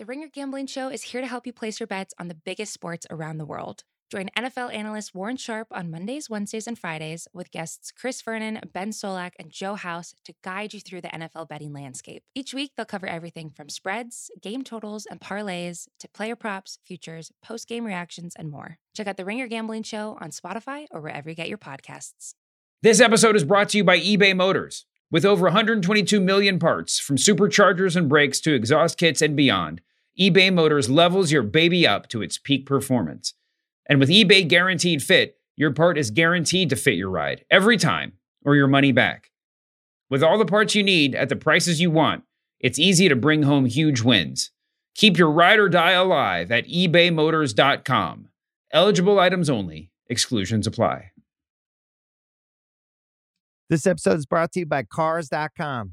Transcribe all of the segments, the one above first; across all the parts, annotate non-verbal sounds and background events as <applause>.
The Ringer Gambling Show is here to help you place your bets on the biggest sports around the world. Join NFL analyst Warren Sharp on Mondays, Wednesdays, and Fridays with guests Chris Vernon, Ben Solak, and Joe House to guide you through the NFL betting landscape. Each week, they'll cover everything from spreads, game totals, and parlays to player props, futures, post game reactions, and more. Check out The Ringer Gambling Show on Spotify or wherever you get your podcasts. This episode is brought to you by eBay Motors. With over 122 million parts, from superchargers and brakes to exhaust kits and beyond, eBay Motors levels your baby up to its peak performance. And with eBay Guaranteed Fit, your part is guaranteed to fit your ride every time or your money back. With all the parts you need at the prices you want, it's easy to bring home huge wins. Keep your ride or die alive at ebaymotors.com. Eligible items only, exclusions apply. This episode is brought to you by Cars.com.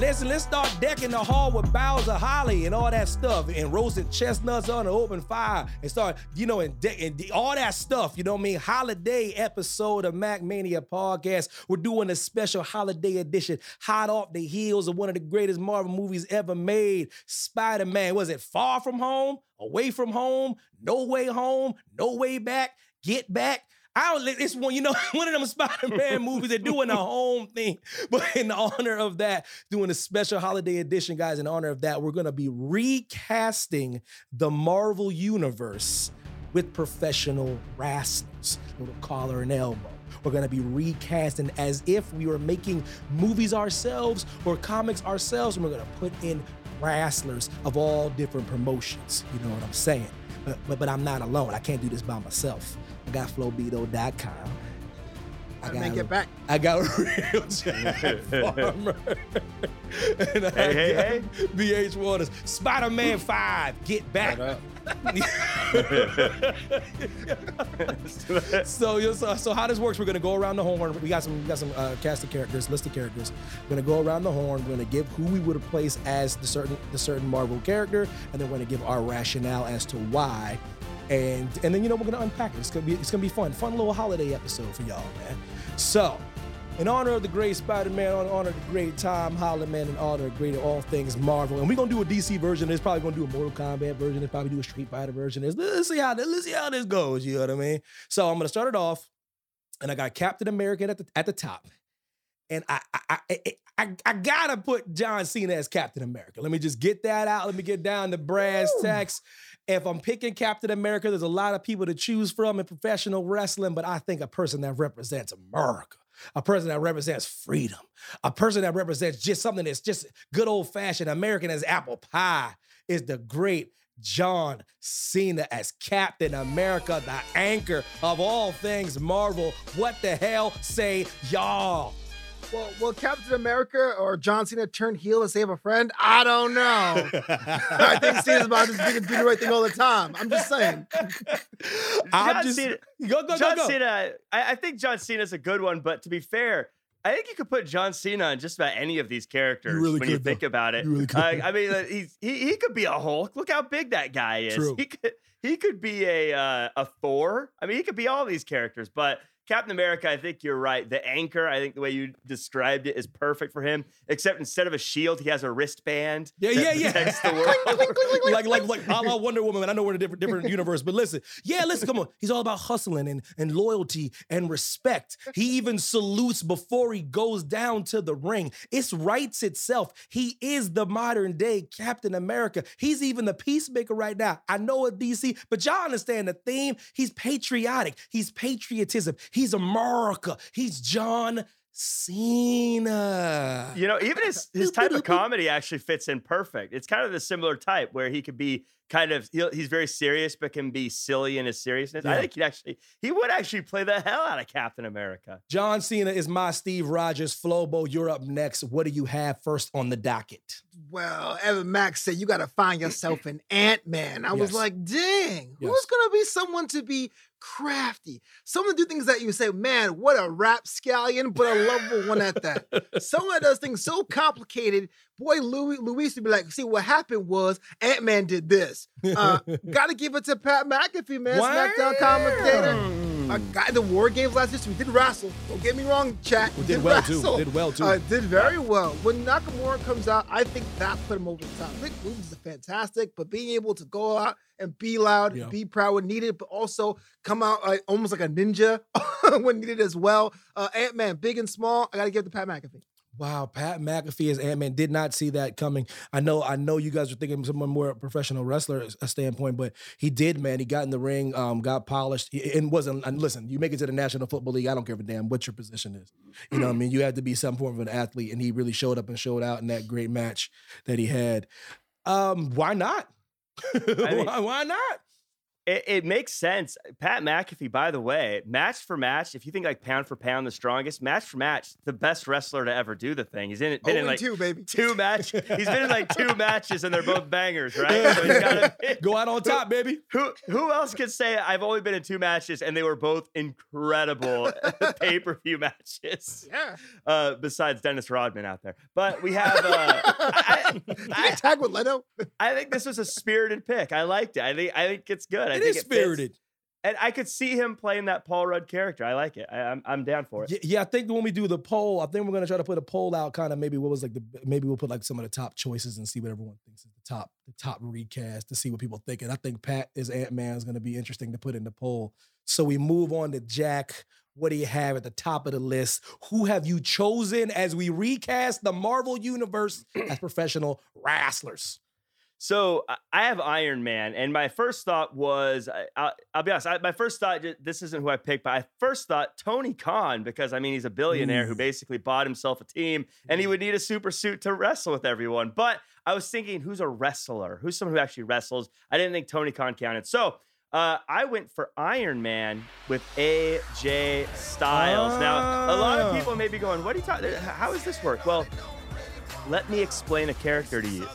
Listen, let's start decking the hall with boughs of holly and all that stuff, and roasted chestnuts on an open fire, and start, you know, and, de- and de- all that stuff. You know what I mean? Holiday episode of MackMania podcast. We're doing a special holiday edition, hot off the heels of one of the greatest Marvel movies ever made, Spider Man. Was it Far From Home, Away From Home, No Way Home, No Way Back, Get Back? I don't. It's one, you know, <laughs> one of them Spider-Man <laughs> movies. They're doing a home thing, <laughs> but in honor of that, doing a special holiday edition, guys. In honor of that, we're gonna be recasting the Marvel universe with professional wrestlers, little collar and elbow. We're gonna be recasting as if we were making movies ourselves or comics ourselves, and we're gonna put in wrestlers of all different promotions. You know what I'm saying? But, but, but I'm not alone. I can't do this by myself. I got flowbeto.com. I Gotta make it back. I got <laughs> real Jack farmer. and I Hey, hey, got BH Waters. Spider-Man 5, get back. <laughs> so, yo, so, so how this works? We're gonna go around the horn. We got some, we got some uh, cast of characters, list of characters. We're gonna go around the horn. We're gonna give who we would have placed as the certain, the certain Marvel character, and then we're gonna give our rationale as to why. And and then you know we're gonna unpack it. It's gonna be it's gonna be fun, fun little holiday episode for y'all, man. So, in honor of the great Spider-Man, in honor of the great Tom Holland, man, in honor of great all things Marvel, and we're gonna do a DC version. There's probably gonna do a Mortal Kombat version. There's probably do a Street Fighter version. There's, let's see how this, let's see how this goes. You know what I mean? So I'm gonna start it off, and I got Captain America at the at the top, and I I I, I, I gotta put John Cena as Captain America. Let me just get that out. Let me get down to brass tacks. If I'm picking Captain America, there's a lot of people to choose from in professional wrestling, but I think a person that represents America, a person that represents freedom, a person that represents just something that's just good old fashioned American as apple pie is the great John Cena as Captain America, the anchor of all things Marvel. What the hell say y'all? Well, will Captain America or John Cena turn heel to save a friend? I don't know. <laughs> I think Cena's about to just do the right thing all the time. I'm just saying. <laughs> I'm John just Cena- go go John go go. Cena, I, I think John Cena's a good one, but to be fair, I think you could put John Cena on just about any of these characters really when you could, though. think about it. You really could. Uh, I mean, uh, he's he, he could be a Hulk. Look how big that guy is. True. He could he could be a uh, a Thor. I mean, he could be all these characters, but. Captain America, I think you're right. The anchor, I think the way you described it is perfect for him. Except instead of a shield, he has a wristband. Yeah, yeah, yeah. protects the <laughs> world. like, like, like, a Wonder Woman. I know we're in a different, different <laughs> universe, but listen, yeah, listen, come on. He's all about hustling and, and loyalty and respect. He even salutes before he goes down to the ring. It's writes itself. He is the modern day Captain America. He's even the peacemaker right now. I know a DC, but y'all understand the theme. He's patriotic. He's patriotism. He's America. He's John Cena. You know, even his his <laughs> type of comedy actually fits in perfect. It's kind of the similar type where he could be kind of he'll, he's very serious but can be silly in his seriousness. I think he'd actually he would actually play the hell out of Captain America. John Cena is my Steve Rogers. Flobo, you're up next. What do you have first on the docket? Well, Evan Max said you got to find yourself an Ant Man. I was like, dang, Yes. who's going to be someone to be crafty? Someone to do things that you say, man, what a rap scallion, but a lovable one at that. <laughs> Someone that does things so complicated. Boy, Louis, Luis would be like, see, what happened was Ant Man did this. Uh, <laughs> got to give it to Pat McAfee, man, SmackDown commentator. A guy, the War Games last year, so we did wrestle. Don't get me wrong, chat. We did well, too. Did well, too. Uh, did very well. When Nakamura comes out, I think that put him over the top. Rick is fantastic, but being able to go out and be loud, Yeah. be proud when needed, but also come out like, almost like a ninja <laughs> when needed as well. Uh, Ant Man, big and small. I got to give it to Pat McAfee. Wow, Pat McAfee as Ant Man did not see that coming. I know, I know you guys are thinking someone more professional wrestler a standpoint, but he did, man. He got in the ring, um, got polished, he- and wasn't. And listen, you make it to the National Football League. I don't care a damn what your position is. You know, what I mean, you have to be some form of an athlete, and he really showed up and showed out in that great match that he had. Um, why not? <laughs> mean- why, why not? It, it makes sense. Pat McAfee, by the way, match for match, if you think like pound for pound, the strongest, match for match, the best wrestler to ever do the thing. He's in it, been in Oh, like two, baby. two match. He's been in like two <laughs> matches and they're both bangers, <laughs> right? So he's gotta <laughs> Go out on top, baby. who who else could say I've only been in two matches and they were both incredible pay per view matches? Yeah. Uh, besides Dennis Rodman out there, but we have. Uh, I, he I, tag with Leno? I think this was a spirited pick. I liked it. I think I think it's good. I It is it fits. spirited. and I could see him playing that Paul Rudd character. I like it. I, I'm I'm down for it. Yeah, yeah, I think when we do the poll, I think we're gonna try to put a poll out, kind of maybe what was like the maybe we'll put like some of the top choices and see what everyone thinks is the top the top recast to see what people think. And I think Pat is Ant Man is gonna be interesting to put in the poll. So we move on to Jack. What do you have at the top of the list? Who have you chosen as we recast the Marvel universe as professional wrestlers? So I- have Iron Man, and my first thought was I, I'll, I'll be honest. I, my first thought this isn't who I picked, but I first thought Tony Khan because I mean he's a billionaire who basically bought himself a team, and he would need a super suit to wrestle with everyone. But I was thinking, who's a wrestler? Who's someone who actually wrestles? I didn't think Tony Khan counted. So uh, I went for Iron Man with AJ Styles. Now a lot of Ah. people may be going, "What are you talking? How does this work?" Well, let me explain a character to you.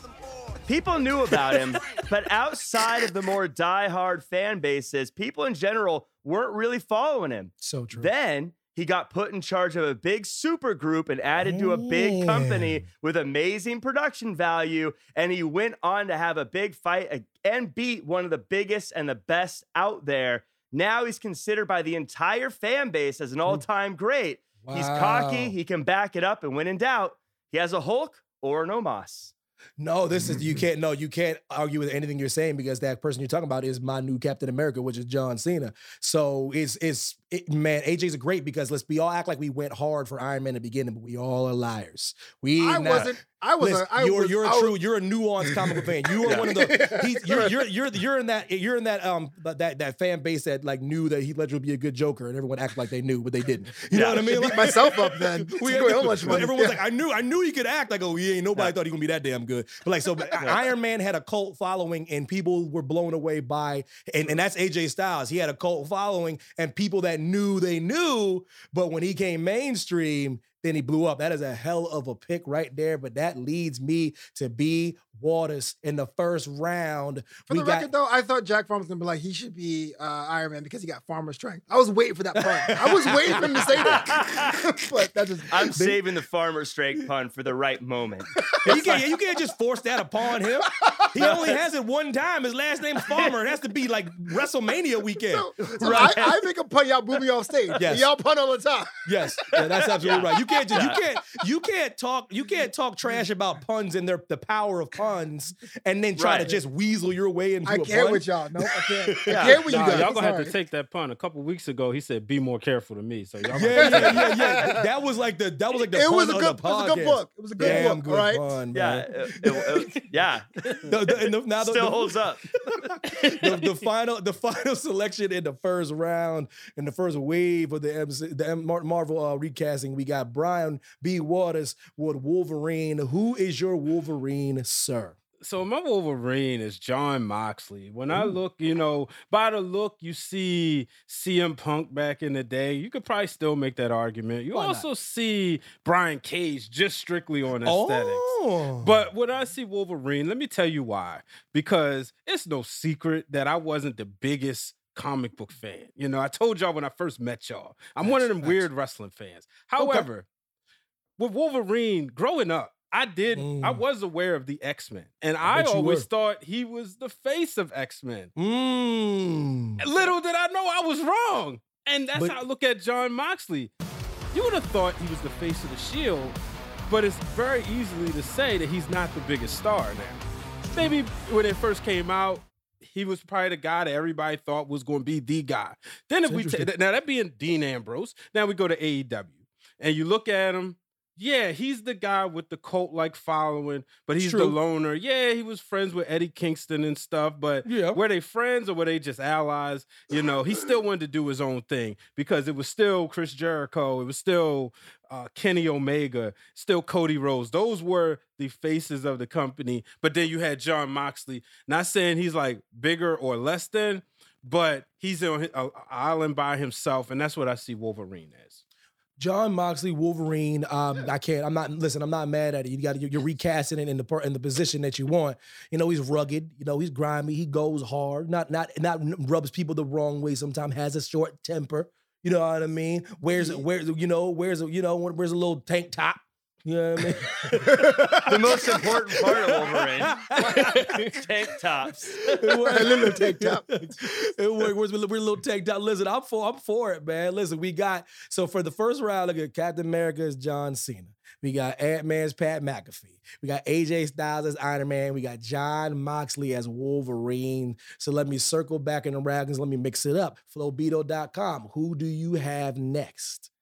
People knew about him, <laughs> but outside of the more diehard fan bases, people in general weren't really following him. So true. Then he got put in charge of a big super group and added to a big company oh. with amazing production value. And he went on to have a big fight and beat one of the biggest and the best out there. Now he's considered by the entire fan base as an hmm. all time great. He's cocky, he can back it up, and when in doubt, he has a Hulk or an Omos. No, this is you mm-hmm. can't. No, you can't argue with anything you're saying because that person you're talking about is my new Captain America, which is John Cena. So it's it's it, man, AJ's a great because let's we all act like we went hard for Iron Man in the beginning, but we all are liars. We I not- wasn't. I was. Listen, a, I you're was, you're a I was- true you're a nuanced comic book fan. You are one of the <laughs> he's, you're you're you're you're in that you're in that um that that fan base that like knew that Heath Ledger would be a good Joker and everyone acted like they knew but they didn't. You know what I mean? beat Like, myself up then. <laughs> we To had go to- how much money? everyone's Yeah. like, I knew, I knew he could act. Like, oh, yeah, ain't nobody thought he gonna be that damn good. But like, so but <laughs> Iron Man had a cult following, and people were blown away by, and, and that's AJ Styles. He had a cult following, and people that knew they knew, but when he came mainstream, then he blew up. That is a hell of a pick right there. But that leads me to B Waters in the first round. For we the got record, though, I thought Jack Farm was gonna be like he should be uh, Iron Man because he got farmer strength. I was waiting for that pun. I was waiting for him to say that, <laughs> but that just I'm They- saving the farmer straight pun for the right moment. <laughs> you can't, you can't just force that upon him. He only has it one time. His last name's Farmer. It has to be like WrestleMania weekend. So, so <laughs> I, I make a pun, y'all boo me off stage. Yes. Y'all pun all the time. Yes, yeah, that's absolutely Yeah. right. You can't just you can't you can't talk you can't talk trash about puns and their the power of puns and then try to just weasel your way into I a can't pun. with y'all. No, I can't. I <laughs> Yeah. can't with you guys. Y'all gonna have to take that pun. A couple weeks ago, he said, "Be more careful than me." So y'all. Yeah, yeah, yeah, yeah. That was like the that was like the It pun was a good. It was a good book. It was a good Damn book. good all right. pun, Yeah, it- it- it- yeah. <laughs> The- the- and the- now the- Still the- holds up. <laughs> the, the final the final selection in the first round in the first wave of the MC, the M- Marvel uh, recasting we got Brian B Waters with Wolverine who is your Wolverine sir So my Wolverine is Jon Moxley. When I look, you know, by the look, you see CM Punk back in the day. You could probably still make that argument. You Why not? also see Brian Cage just strictly on aesthetics. Oh, But when I see Wolverine, let me tell you why. Because it's no secret that I wasn't the biggest comic book fan. You know, I told y'all when I first met y'all, I'm one of them weird wrestling fans. However, with Wolverine, growing up, I did, I Mm. was aware of the X Men, and I I, always thought he was the face of X Men. Mm. Little did I know I was wrong. And that's But- how I look at Jon Moxley. You would have thought he was the face of the Shield, but it's very easily to say that he's not the biggest star now. Maybe when it first came out, he was probably the guy that everybody thought was going to be the guy. Then if we ta- interesting. now that being Dean Ambrose, now we go to AEW, and you look at him. Yeah, he's the guy with the cult like following, but he's the loner. Yeah, he was friends with Eddie Kingston and stuff, but Yeah. were they friends or were they just allies? You know, he still wanted to do his own thing because it was still Chris Jericho, it was still uh, Kenny Omega, still Cody Rhodes. Those were the faces of the company. But then you had Jon Moxley. Not saying he's like bigger or less than, but he's on an island by himself, and that's what I see Wolverine as. Jon Moxley, Wolverine. Um, I can't. I'm not. Listen, I'm not mad at it. You got. You're recasting it in the per- in the position that you want. You know, he's rugged. You know, he's grimy. He goes hard. Not not not rubs people the wrong way. Sometimes has a short temper. You know what I mean? Wears where's you know where's you know where's a little tank top. You know what I mean? <laughs> The most important part of Wolverine. <laughs> Tank tops. A little tank top. <laughs> it works. We're, we're a little tank top. Listen, I'm for I'm for it, man. Listen, we got so for the first round, look at Captain America is John Cena. We got Ant Man's Pat McAfee. We got AJ Styles as Iron Man. We got Jon Moxley as Wolverine. So let me circle back in the wagons. Let me mix it up. Flowbeto.com. Who do you have next?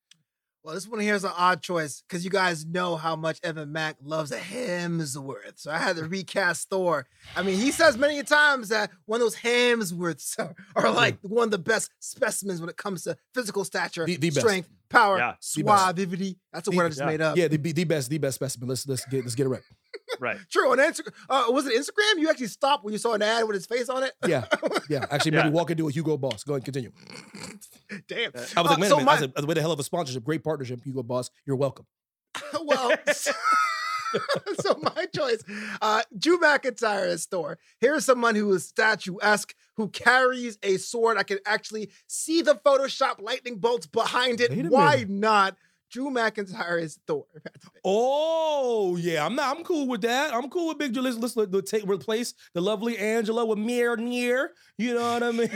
Well, this one here is an odd choice because you guys know how much Evan Mack loves a Hemsworth. So I had to <laughs> recast Thor. I mean, he says many times that one of those Hemsworths <laughs> are, are like one of the best specimens when it comes to physical stature, The- the best. strength, power, Yeah, suavity. That's a The- word I just yeah. made up. Yeah, the, the best, the best specimen. Let's let's get let's get it right. <laughs> Right. True. On Instagram, uh, was it Instagram? You actually stopped when you saw an ad with his face on it? Yeah, yeah. Actually, Yeah. maybe walk into a Hugo Boss. Go ahead, continue. <laughs> Damn. I was Uh, like, man, so man, my- that's, a, that's a hell of a sponsorship. Great partnership, Hugo Boss. You're welcome. <laughs> well, <laughs> so my choice, uh, Drew McIntyre as Thor. Here's someone who is statuesque, who carries a sword. I can actually see the Photoshop lightning bolts behind it. Why minute. not? Drew McIntyre is Thor. <laughs> Oh yeah, I'm not. I'm cool with that. I'm cool with Big Joe. Let's let's, let's take replace the lovely Angela with Mjolnir. You know what I mean?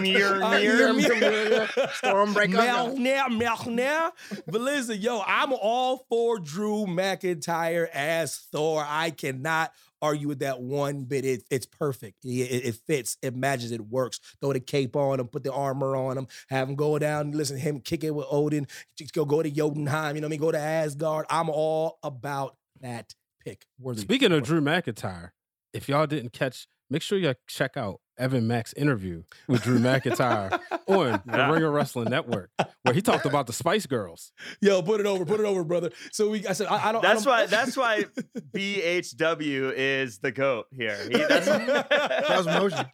<laughs> Mirror, <laughs> Uh, mirror. mirror. Stormbreaker. Mel now, mel now. But listen, yo, I'm all for Drew McIntyre as Thor. I cannot argue with that one bit. It, it's perfect. It, it- it fits. It matches. It works. Throw the cape on him, put the armor on him, have him go down. Listen, to him kick it with Odin. Just go go to Jotunheim. You know what I mean? Go to Asgard. I'm all about that pick. Worthy. Speaking of Drew McIntyre, if y'all didn't catch, make sure you check out Evan Mack's interview with Drew McIntyre <laughs> on the Yeah. Ring of Wrestling Network, where he talked about the Spice Girls. yo, put it over, put it over, brother. So we, I said, I, I don't. I That's don't- why. That's why <laughs> BHW is the goat here. He, <laughs> that's, That was motion.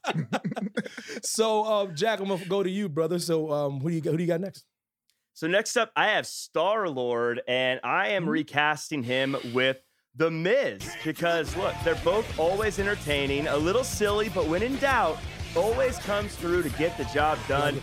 so, um, Jack, I'm gonna go to you, brother. So, um, who do you? Who do you got next? So next up, I have Star Lord, and I am recasting him with The Miz because look, they're both always entertaining, a little silly, but when in doubt, always comes through to get the job done.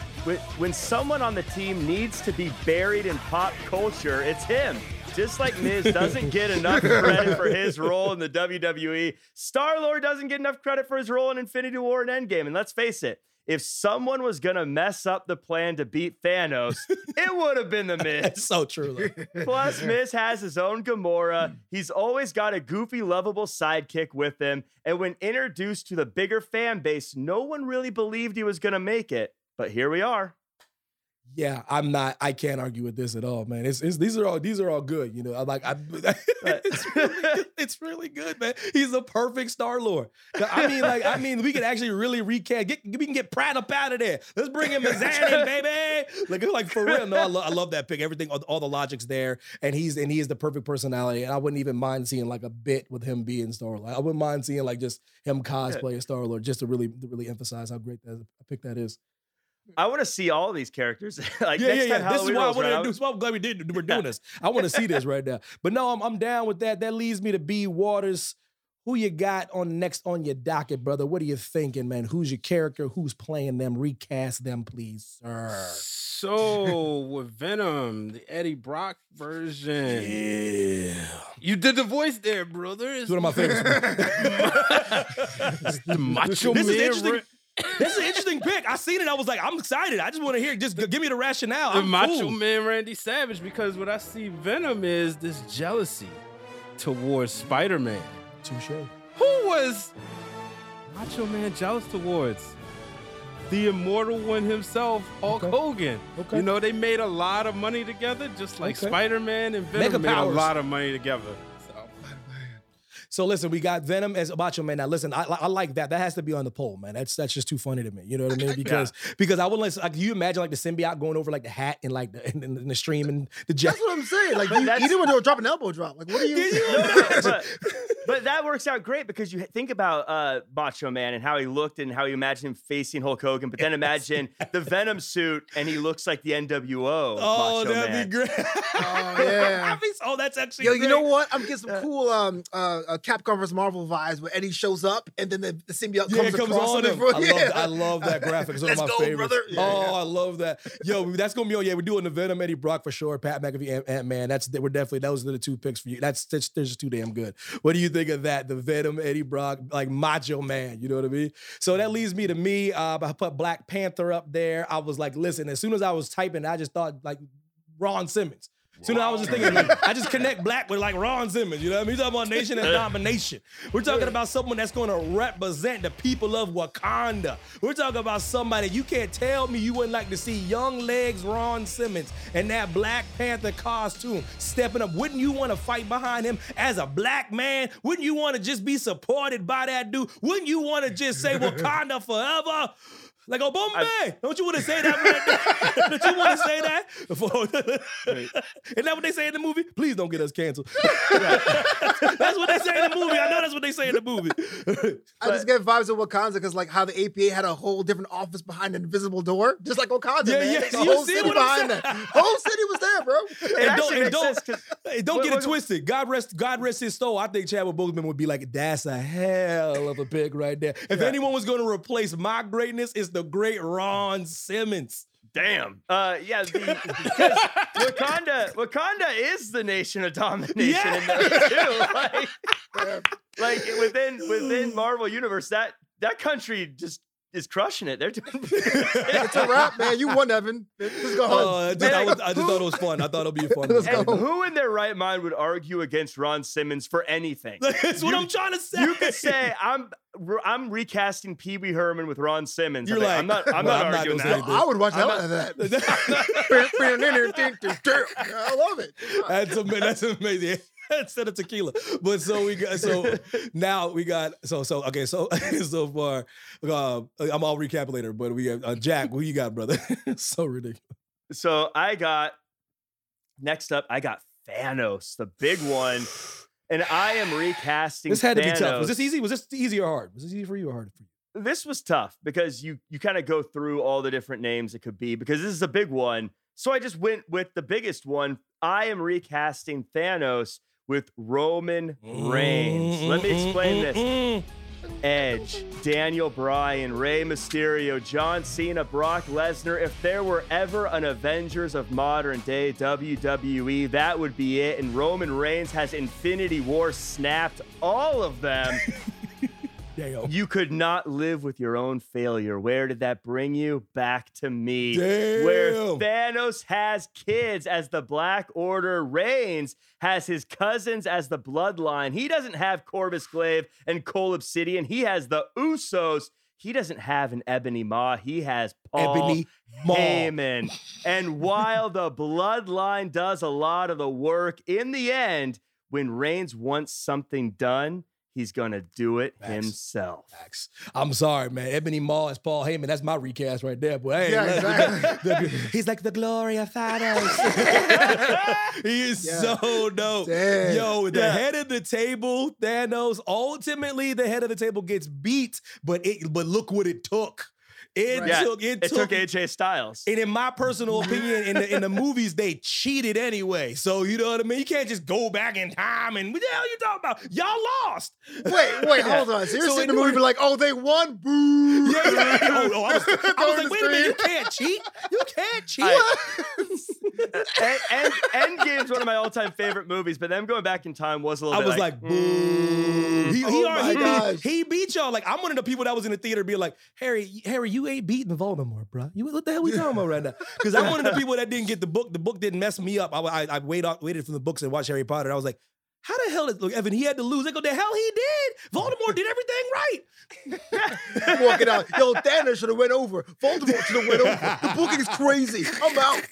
When, someone on the team needs to be buried in pop culture, it's him. Just like Miz doesn't get enough credit for his role in the WWE, Star Lord doesn't get enough credit for his role in Infinity War and Endgame. And let's face it, if someone was gonna mess up the plan to beat Thanos, <laughs> it would have been the Miz. so true. <laughs> Plus, Miz has his own Gamora. He's always got a goofy, lovable sidekick with him. And when introduced to the bigger fan base, no one really believed he was gonna make it. But here we are. Yeah, I'm not. I can't argue with this at all, man. It's, it's these are all these are all good. You know, I'm like, I, <laughs> it's, really good. it's really good, man. He's the perfect Star Lord. I mean, like, I mean, we could actually really recast. Get we can get Pratt up out of there. Let's bring in, <laughs> baby. Like, like for real. No, I, lo- I love that pick. Everything, all, all the logic's there, and he's and he is the perfect personality. And I wouldn't even mind seeing like a bit with him being Star Lord. I wouldn't mind seeing like just him cosplay as Star Lord, just to really to really emphasize how great that a pick that is. Hmm. I want to see all these characters. <laughs> like yeah, next yeah, time yeah. This is Halloween why I rolls wanted around, to do. So I'm glad we did. We're doing this. <laughs> I want to see this right now. But no, I'm I'm down with that. That leads me to B Waters. Who you got on next on your docket, brother? What are you thinking, man? Who's your character? Who's playing them? Recast them, please, sir. So with Venom, the Eddie Brock version, Yeah. you did the voice there, brother. It's one of my favorites. the <laughs> Macho This is Man. interesting. Re- this is an interesting pick. I seen it. I was like, I'm excited. I just want to hear. Just g- give me the rationale. I'm Macho cool. Man Randy Savage because what I see Venom is this jealousy towards Spider Man. Touche. Who was Macho Man jealous towards? The immortal one himself, Hulk Okay. Hogan. Okay. You know, they made a lot of money together, just like Okay. Spider Man and Mega Venom made a lot of money together. So. So listen, we got Venom as a Macho Man. Now listen, I, I like that. That has to be on the poll, man. That's that's just too funny to me. You know what I mean? <laughs> Because because I wouldn't like. Can you imagine like the symbiote going over like the hat and like the in, in the stream and the jet? That's what I'm saying. Like, you, that's- even when they were dropping elbow drop, like, what are you? but, <laughs> but that works out great because you think about uh, Macho Man and how he looked and how you imagine him facing Hulk Hogan, but then imagine the <laughs> Venom suit and he looks like the NWO. Oh, Macho that'd Man. be great. Oh, yeah. oh, that's actually Yo, you know what? I'm getting some cool um uh, uh Capcom vs Marvel vibes where Eddie shows up and then the, the symbiote Yeah, comes, comes across on him. him. I, yeah. love, I love that graphic. It's one of my go, favorites. brother. Yeah, oh, yeah. I love that. Yo, that's gonna be on. Yeah, we're doing the Venom Eddie Brock for sure. Pat McAfee, Ant Man. That's we're definitely those are the two picks for you. That's that's, they're just too damn good. What do you think of that? The Venom Eddie Brock, like Macho Man. You know what I mean? So that leads me to me. Uh, I put Black Panther up there. I was like, listen. As soon as I was typing, I just thought like Ron Simmons. Soon as I was just thinking, like, I just connect black with like Ron Simmons. You know what I mean? He's talking about nation and domination. We're talking about someone that's going to represent the people of Wakanda. We're talking about somebody you can't tell me you wouldn't like to see young legs Ron Simmons in that Black Panther costume stepping up. Wouldn't you want to fight behind him as a black man? Wouldn't you want to just be supported by that dude? Wouldn't you want to just say Wakanda forever? Like, oh, Bombay! Don't you want <laughs> to say that right? Don't you want to say that? Isn't that what they say in the movie? Please don't get us canceled. that's what they say in the movie. I know that's what they say in the movie. I just get vibes of Wakanda because like how the APA had a whole different office behind an invisible door, just like Wakanda. Yeah, man. yeah, There's a you whole see city what I'm behind saying? that. Whole city was there, bro. It And don't, and don't, sense 'cause- hey, don't What- get it what- twisted. God rest, God rest his soul. I think Chadwick Boseman would be like, that's a hell of a pick right there. If anyone was going to replace my greatness, it's the great Ron Simmons. Damn. Uh, yeah, the, <laughs> because Wakanda, Wakanda is the nation of domination in there too. <laughs> Like, like within within Marvel Universe, that that country just is crushing it. They're doing. <laughs> It's a wrap, man. You won, Evan. Let's go uh, home. Oh, I, just, I, was- I just thought it was fun. I thought it'd be fun. <laughs> Let's and go. who in their right mind would argue against Ron Simmons for anything? <laughs> That's what You- I'm trying to say. You could say I'm I'm recasting Pee Wee Herman with Ron Simmons. You're I'm like, I'm not I'm well, not I'm arguing gonna that. I would watch the I'm hell out of that. I love it. That's ama- that's amazing. <laughs> Instead of tequila, but so we got so <laughs> now we got so so okay so <laughs> so far uh, I'm all recapitulator, but we got uh, Jack. Who you got, brother? so ridiculous. So I got next up. I got Thanos, the big one, and I am recasting. This had to be tough. Was this easy? Was this easy or hard? Was this easy for you or hard for you? This was tough because you you kind of go through all the different names it could be because this is a big one. So I just went with the biggest one. I am recasting Thanos with Roman Reigns. Let me explain this. Edge, Daniel Bryan, Rey Mysterio, John Cena, Brock Lesnar. If there were ever an Avengers of modern day WWE, that would be it. And Roman Reigns has Infinity War snapped all of them. <laughs> Damn. you could not live with your own failure. Where did that bring you? Back to me. Where Thanos has kids as the Black Order reigns, has his cousins as the bloodline. He doesn't have Corvus Glaive and Cull Obsidian. He has the Usos. he doesn't have an Ebony Maw. He has Paul Ebony. Heyman. and while the bloodline does a lot of the work, in the end, when Reigns wants something done, he's gonna do it Facts. himself. Facts. I'm sorry, man. Ebony Maw is Paul Heyman. That's my recast right there. But hey, Yeah, let- exactly. <laughs> he's like the Gloria Thanos. <laughs> he is Yeah. so dope. Damn. Yo, the Yeah. head of the table, Thanos. Ultimately, the head of the table gets beat, but it. But look what it took. It Right. Yeah, took. It, It took AJ Styles. and in my personal opinion, in the in the movies, they cheated anyway. So you know what I mean. You can't just go back in time and what the hell you talking about? Y'all lost. Wait, wait, hold <laughs> on. So you're So sitting in the movie be like, oh, they won? Boo. Yeah, yeah. <laughs> Oh, oh, I was, I was like, the wait a minute, you can't cheat. You can't <laughs> cheat. and, and Endgame's one of my all-time favorite movies, but them going back in time was a little I bit was like, mm. boo. Mm-hmm. He, he, Oh already- my he, beat, he beat y'all. Like, I'm one of the people that was in the theater being like, Harry, Harry, you ain't beating Voldemort, bro. You, what the hell we talking about right now? <laughs> Because I'm one of the people that didn't get the book. The book didn't mess me up. I, I, I wait, waited for the books and watched Harry Potter. And I was like, how the hell is look, Evan? He had to lose. They go, the hell he did. Voldemort did everything right. <laughs> Walking out. Yo, Thanos should have went over. Voldemort should have went over. The is crazy. I'm out. <laughs>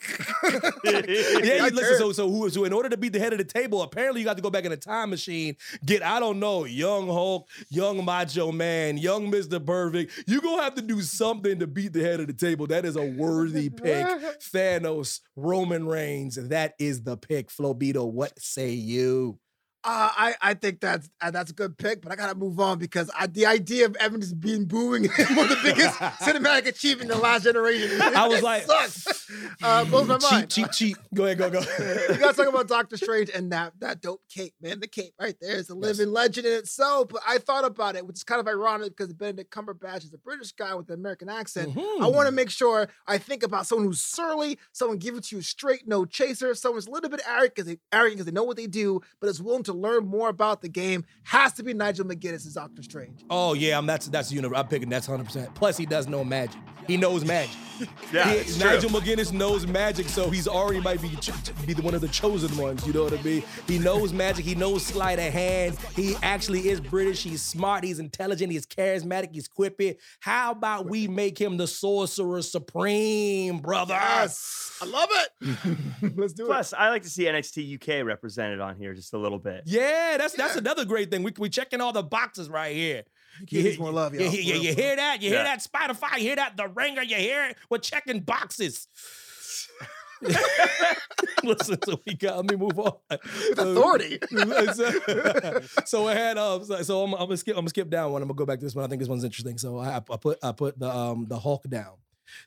Yeah, you <laughs> listen. So, so who? So, in order to beat the head of the table, apparently you got to go back in a time machine. Get, I don't know, young Hulk, young Macho Man, young Mister Perfect. You gonna have to do something to beat the head of the table. That is a worthy pick. Thanos, Roman Reigns. That is the pick. Flobito, what say you? Uh, I, I think that's uh, that's a good pick, but I gotta move on because I, the idea of Evan just being booing <laughs> one of the biggest <laughs> cinematic achievement in the last generation. <laughs> I was like- sucks. Uh, blows my cheap, mind. cheap, cheap. Go ahead, go, go. we gotta talk about Doctor Strange and that that dope cape, man. The cape right there is a living legend in itself. But I thought about it, which is kind of ironic because Benedict Cumberbatch is a British guy with an American accent. I Mhm. want to make sure I think about someone who's surly, someone giving to you straight, no chaser, someone's a little bit arrogant because they arrogant because they know what they do, but is willing to learn more about the game. Has to be Nigel McGuinness as Doctor Strange. Oh yeah, I'm that's that's the universe. I'm picking that's 100. percent Plus, he does know magic. He knows magic. <laughs> Yeah, He- it's true. Nigel McGuinness knows magic, so he's already might be ch- be the one of the chosen ones. You know what I mean? He knows magic. He knows sleight of hand. He actually is British. He's smart. He's intelligent. He's charismatic. He's quippy. How about we make him the sorcerer supreme, brother? Yes, I love it. <laughs> Let's do it. Plus, I like to see NXT UK represented on here just a little bit. Yeah, that's that's another great thing. We we checking all the boxes right here. Kids needs more love, you, y'all. you, you, For you hear that? You hear that? Spotify. You hear that? The ringer. You hear it? We're checking boxes. <laughs> Listen, so we got. Let me move on. With authority. so, <laughs> so I had um. So, so I'm, I'm gonna skip. I'm gonna skip down one. I'm gonna go back to this one. I think this one's interesting. So I, I put I put the um the Hulk down.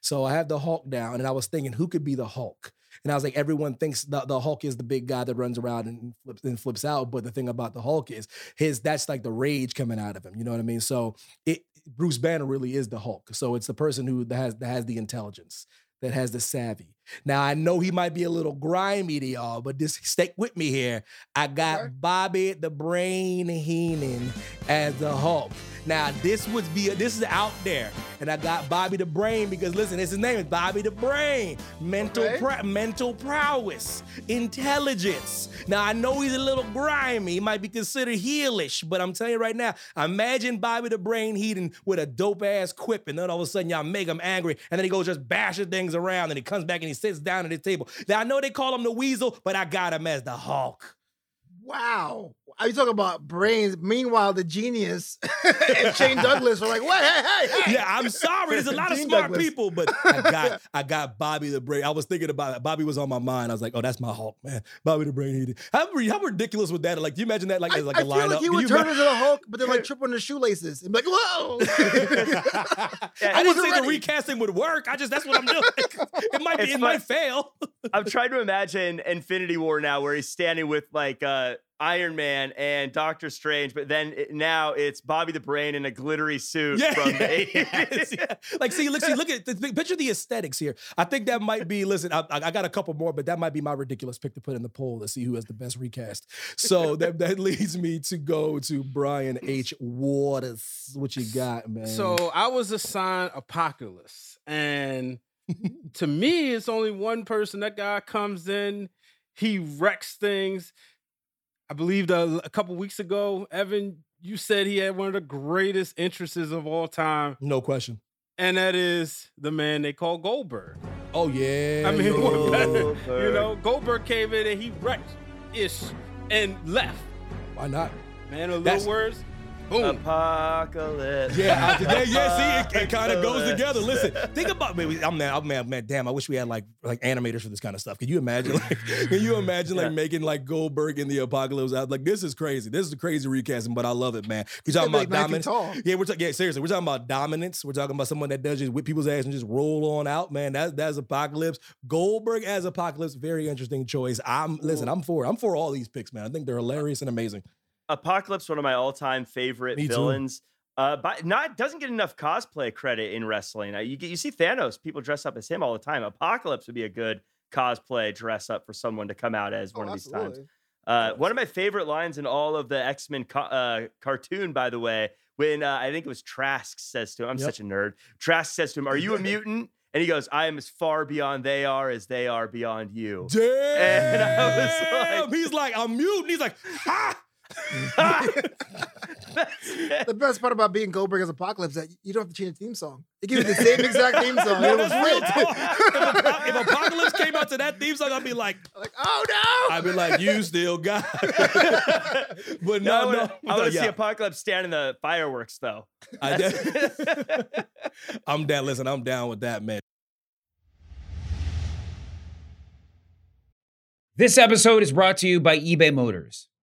So I have the Hulk down, and I was thinking who could be the Hulk. And I was like, everyone thinks the, the Hulk is the big guy that runs around and flips and flips out. But the thing about the Hulk is his that's like the rage coming out of him. You know what I mean? So it Bruce Banner really is the Hulk. So it's the person who that has that has the intelligence, that has the savvy. Now I know he might be a little grimy to y'all, but just stick with me here. I got Okay. Bobby the Brain Heenan as the Hulk. Now this would be this is out there, and I got Bobby the Brain because listen, his name is Bobby the Brain. Mental Okay. pro- mental prowess, intelligence. Now I know he's a little grimy. He might be considered heelish, but I'm telling you right now, imagine Bobby the Brain heating with a dope ass quip, and then all of a sudden y'all make him angry, and then he goes just bashing things around, and he comes back and he sits down at his table. Now I know they call him the Weasel, but I got him as the Hulk. Wow. Are you talking about brains? Meanwhile, the genius <laughs> and Shane Douglas were like, "What? Hey, hey, hey!" Yeah, I'm sorry. There's a <laughs> lot of smart Douglas. people, but I got <laughs> I got Bobby the Brain. I was thinking about it. Bobby was on my mind. I was like, oh, that's my Hulk, man. Bobby the Brain. He How, how ridiculous would that? Like, do you imagine that like I, as like I a feel lineup? like he would you turn into the Hulk, but then like trip on the shoelaces and be like, "Whoa!" I didn't wasn't say the recasting would work. I just that's what I'm doing. it might be, It's it fun- might fail. I'm trying to imagine Infinity War now, where he's standing with like uh, Iron Man and Doctor Strange, but then it, now it's Bobby the Brain in a glittery suit Yeah, from the <laughs> yes, 80s. yeah. Like, see, look, see, look at the, the- picture the aesthetics here. I think that might be. Listen, I, I I got a couple more, but that might be my ridiculous pick to put in the poll to see who has the best recast. So <laughs> that that leads me to go to Brian H. Waters. What you got, man? So I was assigned Apocalypse, and <laughs> to me, it's only one person. That guy comes in, he wrecks things. I believe the, a couple weeks ago, Evan, you said he had one of the greatest entrances of all time, No question. and that is the man they call Goldberg. Oh yeah. I mean, <laughs> yo. what <laughs> better? You know, Goldberg came in and he wrecked ish and left. why not? Man of little words, boom. Apocalypse. Yeah, yeah, yeah. See, it, it kind of goes together. Listen, think about maybe I'm man, I'm man, man. Damn, I wish we had like like animators for this kind of stuff. Can you imagine? <laughs> Like, can you imagine like Yeah. making like Goldberg in the apocalypse out? Like this is crazy. This is a crazy recasting, but I love it, man. We're talking about dominance. Yeah, we're talking. Yeah, seriously, we're talking about dominance. We're talking about someone that does just whip people's ass and just roll on out, man. That that's apocalypse. Goldberg as apocalypse, very interesting choice. I'm listen. I'm for. I'm for all these picks, man. I think they're hilarious and amazing. Apocalypse, one of my all-time favorite Me too. villains. Uh, but not doesn't get enough cosplay credit in wrestling. Uh, you get- you see Thanos, people dress up as him all the time. Apocalypse would be a good cosplay dress up for someone to come out as one Oh, of these times. Uh, one of my favorite lines in all of the X Men co- uh, cartoon, by the way, when uh, I think it was Trask says to him, I'm Yep. such a nerd. Trask says to him, Are you a <laughs> mutant? And he goes, I am as far beyond they are as they are beyond you. Damn. And I was <laughs> like- he's like, I'm mutant. He's like, ha. That's <laughs> it. The best part about being Goldberg as Apocalypse is that you don't have to change the theme song. They give you the same exact theme song. <laughs> It was real great. If, if Apocalypse came out to that theme song, I'd be like, like, oh no! I'd be like, you still got. it. <laughs> but No, no, no. I want to see. Apocalypse stand in the fireworks, though. I That's- de- I'm down. Listen, I'm down with that, man. This episode is brought to you by eBay Motors.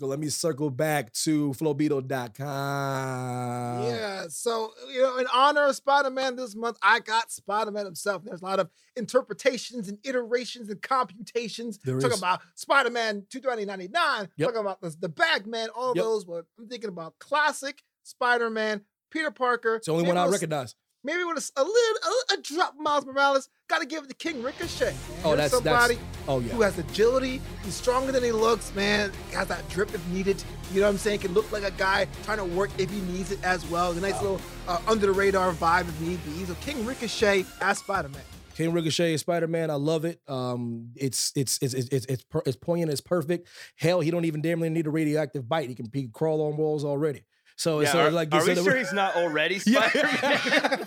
So let me circle back to flowbeetle.com. Yeah, so you know, in honor of Spider-Man this month, I got Spider-Man himself. There's a lot of interpretations and iterations and computations. There talking is. about Spider-Man 2099, Yep. talking about the, the Bagman, all Yep. those. But I'm thinking about classic Spider-Man, Peter Parker. It's the only one I recognize. Maybe with a little a, a drop Miles Morales. Got to give it to King Ricochet. Oh, Here's that's somebody that's. Oh yeah. who has agility. He's stronger than he looks, man. Has that drip if needed. You know what I'm saying? Can look like a guy trying to work if he needs it as well. The nice little uh, under the radar vibe if need be. So King Ricochet as Spider Man. King Ricochet is Spider Man. I love it. Um, it's it's it's it's it's it's, per, it's poignant. It's perfect. Hell, he don't even damn near need a radioactive bite. He can he can crawl on walls already. So Yeah, so are, like are so we sure he's not already <laughs> Yeah. Spider-Man?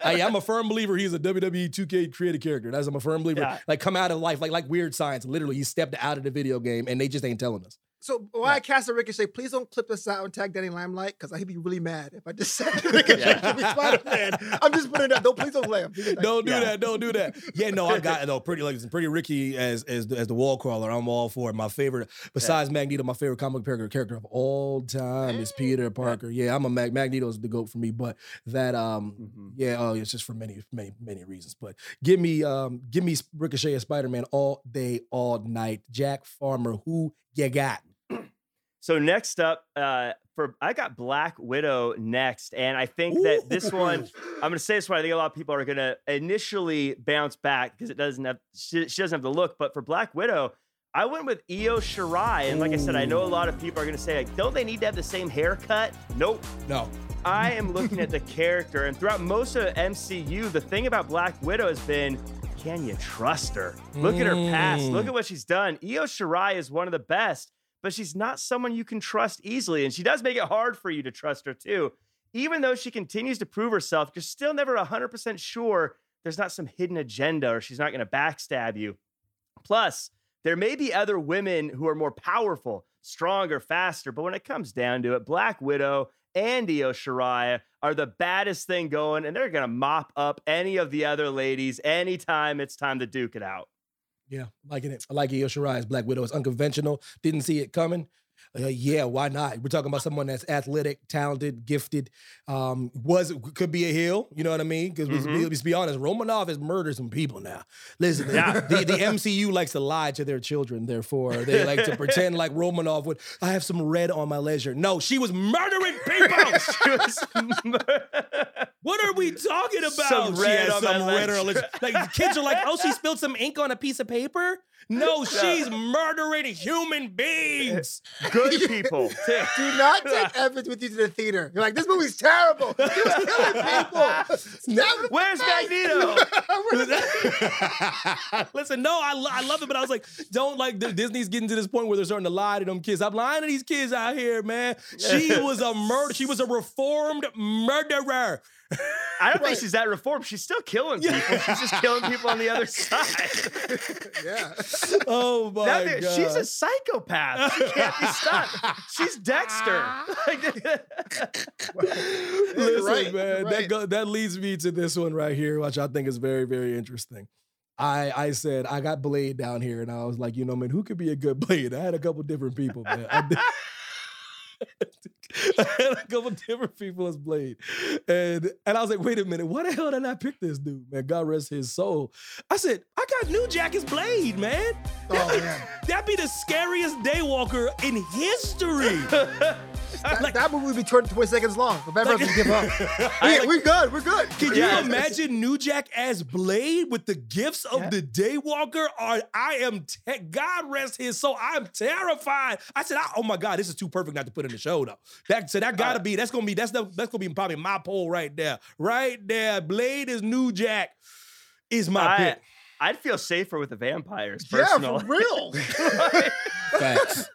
<laughs> I, am a firm believer he's a WWE 2K created character. That's I'm a firm believer. Yeah. Like come out of life, like like weird science. Literally, he stepped out of the video game and they just ain't telling us. So why I cast a Ricochet, please don't clip this out and tag Danny Limelight because he'd be really mad if I just said <laughs> Ricochet should be Spider Man. I'm just putting it out. Don't please don't play him. Please don't- Don't Yeah. that. Don't do that. Yeah, no, I got it though. Pretty like pretty Ricky as as the, as the wall crawler. I'm all for it. My favorite, besides Magneto, my favorite comic character character of all time is Peter Parker. Yeah, I'm a Mag- Magneto's the goat for me. But that um Mhm. yeah, oh, it's just for many many many reasons. But give me um give me Ricochet and Spider Man all day all night. Jack Farmer, who you got? So next up, uh, for I got Black Widow next, and I think that this one, I'm going to say this one. I think a lot of people are going to initially bounce back because it doesn't have she, she doesn't have the look. But for Black Widow, I went with Io Shirai, and like I said, I know a lot of people are going to say like, don't they need to have the same haircut? Nope. No, I am looking at the character, and throughout most of MCU, the thing about Black Widow has been, can you trust her? Look at her past. Look Mm. at what she's done. Io Shirai is one of the best, but she's not someone you can trust easily, and she does make it hard for you to trust her too. Even though she continues to prove herself, you're still never 100% sure there's not some hidden agenda or she's not going to backstab you. Plus, there may be other women who are more powerful, stronger, faster, but when it comes down to it, Black Widow and Io Shirai are the baddest thing going, and they're gonna mop up any of the other ladies anytime it's time to duke it out. Yeah, liking it. I like Io Shirai's Black Widow. It's unconventional. Didn't see it coming. Uh, yeah, why not? We're talking about someone that's athletic, talented, gifted. Um, was could be a heel. You know what I mean? Because Mhm. let's be honest, Romanov has murdered some people now. Listen, Yeah. <laughs> the, the MCU likes to lie to their children. Therefore, they like to pretend like Romanov would. I have some red on my leisure. No, she was murdering people. <laughs> She was What are we talking about? Some She red on my some red on her Like kids are like, oh, she spilled some ink on a piece of paper. No, <laughs> she's murdering human beings. <laughs> good people. <laughs> Do not take Evans with you to the theater. You're like, this movie's terrible. She was killing people. Where's. Magneto? Listen, no, I, lo- I love it, but I was like, don't like the, Disney's getting to this point where they're starting to lie to them kids. I'm lying to these kids out here, man. She was a murder. She was a reformed murderer. I don't think she's that reformed. She's still killing people. She's just killing people on the other <laughs> side. yeah. <laughs> Oh my Now there- god, she's a psychopath. She can't be stopped. She's Dexter. <laughs> Listen, right, man, you're that go, that leads me to this one right here, which I think is very, very interesting. I I said I got Blade down here, and I was like, you know, man, who could be a good Blade? I had a couple different people, man. I, did- I <laughs> had a couple different people as Blade, and and I was like, wait a minute, why the hell did I pick this dude, man? God rest his soul. I said I got New Jack as Blade, man. Oh, man. That'd be the scariest daywalker in history. <laughs> <laughs> That, that movie would be 20, 20 seconds long. The bad person would give up. <laughs> I- we, we good. We're good. Can Yeah. you imagine New Jack as Blade with the gifts of Yeah. the Daywalker? Or I am, te- God rest his soul. I'm terrified. I said, I- oh my God, this is too perfect not to put in the show though. That so that gotta Uh, be. That's gonna be. That's the, that's gonna be probably my poll right there. Right there. Blade is New Jack. Is my I, pick. I'd feel safer with the vampires, Yeah, for real. <laughs> Facts.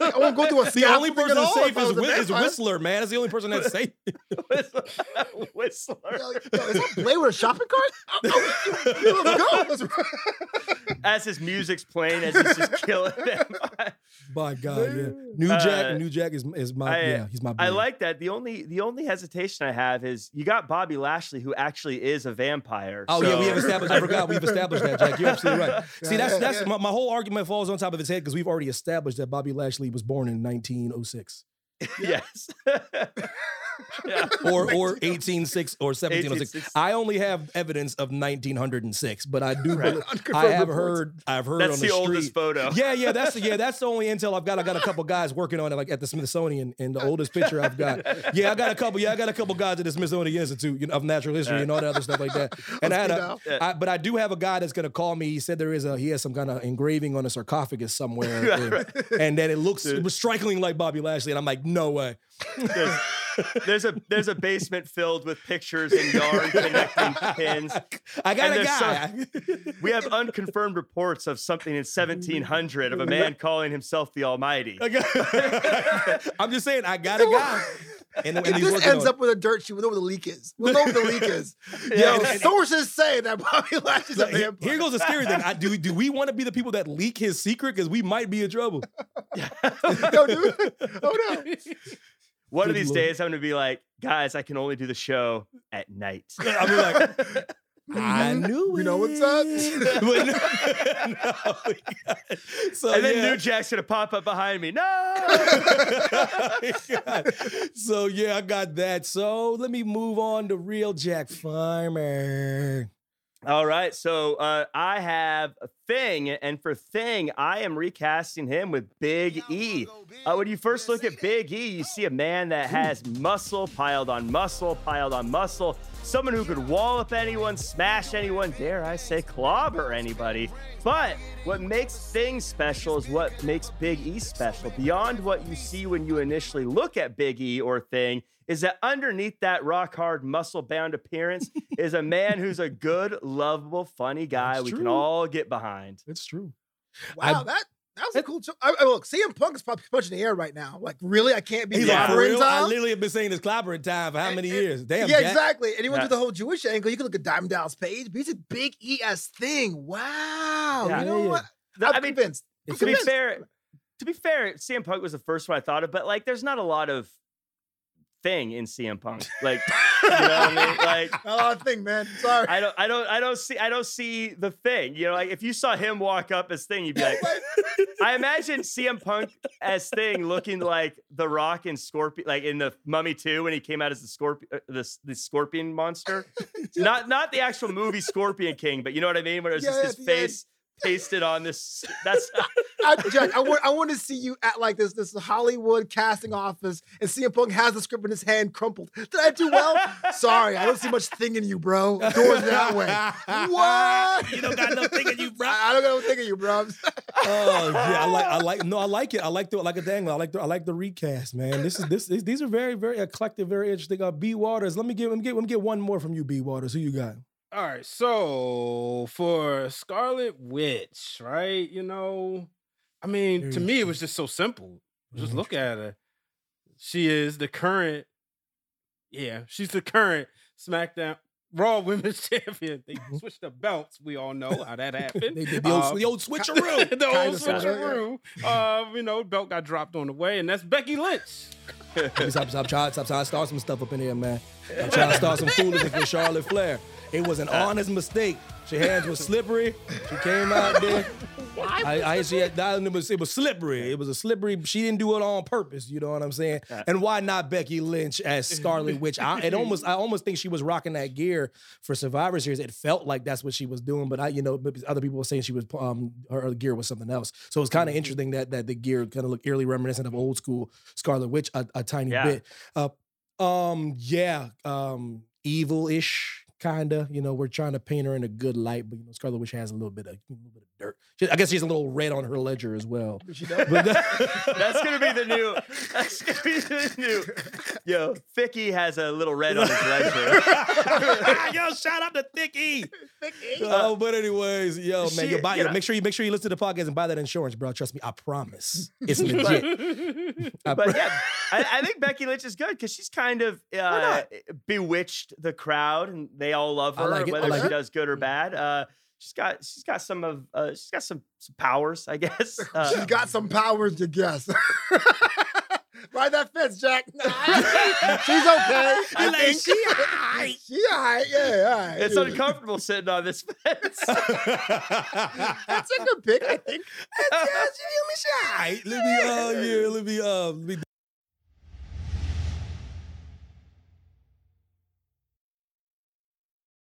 I won't go through a <laughs> the only person that's all safe is, was a Whi- is. Whistler, man. That's the only person that's safe. <laughs> Whistler. Yo, yo, is that Blade with a shopping cart? Oh, oh, let's go. As his music's playing, as he's just killing <laughs> them. My God, yeah. New Uh, Jack, New Jack is is my I- yeah. He's my. I Blade. like that. The only the only hesitation I have is you got Bobby Lashley, who actually is a vampire. Oh yeah, we so- have established. I forgot we've established that, Jack. You're absolutely right. See, Yeah, that's yeah, that's yeah. my, my whole argument falls on top of his head because we've already established that Bobby Lashley was born in 1906 <laughs> yes. <laughs> yeah. <laughs> or or 186 or 1706. I only have evidence of 1906, but I do. Right. I have heard. I've heard That's on the, the, oldest photo. <laughs> Yeah, yeah, that's the yeah, that's the only intel I've got. I got a couple guys working on it, like at the Smithsonian, and the oldest picture I've got. <laughs> Yeah, I got a couple. Yeah, I got a couple guys at the Smithsonian Institute you know, of Natural History and all that other stuff like that. And I had a, but I do have a guy that's gonna call me. He said there is a he has some kind of engraving on a sarcophagus somewhere, and, and that it looks it was strikingly like Bobby Lashley. And I'm like, no way. There's, there's a there's a basement filled with pictures and yarn connecting pins. I got And a there's guy. We have unconfirmed reports of something in 1700 of a man calling himself the Almighty. I got- <laughs> I'm just saying, I got a guy. And, and If he's this ends on up with a dirt sheet, we'll know where the leak is. We'll know where the leak is. <laughs> Yeah, Yo, and- and- sources say that Bobby Lashley's a Look, here, vampire. here goes the scary thing. I do. Do we want to be the people that leak his secret? Because we might be in trouble. <laughs> Yo, dude. Oh no. One of these lord. days, I'm going to be like, guys, I can only do the show at night. <laughs> I'll be like, <laughs> I knew We it. know what's up. <laughs> No- no. so and then yeah. New Jack's going to pop up behind me. No! Oh God. so yeah, I got that. So let me move on to real Jack Farmer. All right. So uh, I have thing. And for thing, I am recasting him with Big E. Uh, when you first look at Big E, you see a man that has muscle piled on muscle, piled on muscle. Someone who could wallop anyone, smash anyone, dare I say, clobber anybody. But what makes Thing special is what makes Big E special. Beyond what you see when you initially look at Big E or Thing, is that underneath that rock hard, muscle bound appearance <laughs> is a man who's a good, lovable, funny guy That's we can all get behind. It's true. Wow, I- that that was a cool. Cho- I, I, look, CM Punk is probably punching the air right now. Like, really, I can't be He's Yeah. clobbering real? I literally have been saying this clobbering time for how many And- and- years? Damn. yeah, Jack. exactly. And he went Yeah. to the whole Jewish angle. You can look at Diamond Dallas Page, but he's a big ES thing. Wow. Yeah. you know Yeah, yeah. what? The- I'm I mean, convinced. I'm to be fair, to be fair, CM Punk was the first one I thought of, but like, there's not a lot of thing in CM Punk. <laughs> Like, you know what I mean? Like, a lot of thing, man. Sorry. I don't, I don't, I don't see, I don't see the thing. You know, like if you saw him walk up as thing, you'd be like, <laughs> I imagine CM Punk as thing looking like The Rock and Scorpion, like in the Mummy Two when he came out as the scorpion, uh, the, the scorpion monster. <laughs> not, not the actual movie Scorpion King, but you know what I mean? When it was Yeah, just his face pasted on this. <laughs> That's I, Jack, I want, I want to see you at like this this Hollywood casting office and CM Punk has the script in his hand crumpled. Did I do well? <laughs> Sorry, I don't see much thing in you, bro. Doors that way. What? You don't got no thing in you, bro. I, I don't got no thing in you, bro. <laughs> Oh yeah, I like I like no, I like it. I like the like a dang. I like the I like the recast, man. This is this, these are very very eclectic, very interesting. Uh, B Waters. Let me get let me get let me get one more from you, B Waters. Who you got? All right, so for Scarlet Witch, right? You know, I mean, to me, it was just so simple. Just look at her. She is the current, yeah, she's the current SmackDown Raw <laughs> Women's Champion. They Mhm. switched the belts. We all know how that <laughs> happened. They did the old, Um, the old switcheroo. <laughs> the old Kinda, sorta, switcheroo. Uh, you know, belt got dropped on the way, and that's Becky Lynch. stop, stop, trying, stop trying to start some stuff up in here, man. I'm trying to start some foolishness with Charlotte Flair. It was an honest mistake. Her hands were slippery. She came out there. <laughs> I, I she had, it was, it was slippery. It was a slippery. She didn't do it on purpose. You know what I'm saying? And why not Becky Lynch as Scarlet Witch? I, it almost, I almost think she was rocking that gear for Survivor Series. It felt like that's what she was doing, but I, you know, other people were saying she was, um, her, gear was something else. So it's kind of interesting that that the gear kind of looked eerily reminiscent of old school Scarlet Witch a, a tiny Yeah. bit. Uh, um, yeah, um, evil-ish kind of. You know, we're trying to paint her in a good light, but you know, Scarlet Witch has a little bit of a little bit of dirt. She- I guess she has a little red on her ledger as well. But <laughs> that's gonna be the new. <laughs> That's gonna be the new. Yo, Ficky has a little red on his <laughs> ledger. yo, shout out to Thicky. Oh, but anyways, yo, man, you buy, you know- make sure you make sure you listen to the podcast and buy that insurance, bro. Trust me, I promise, it's legit. I but pro- yeah, I, I think Becky Lynch is good because she's kind of uh, bewitched the crowd, and they all love her, like whether like she it. does good or bad. Uh, she's got she's got some of uh, she's got some, some powers, I <laughs> guess. <laughs> Uh, She's got some powers to guess. <laughs> Ride that fence, Jack. She's okay. I like, think. she aight. She all right. Yeah, all right. it's uncomfortable sitting on this fence. That's a good pick, I think. Aight, let me uh yeah, let me uh let me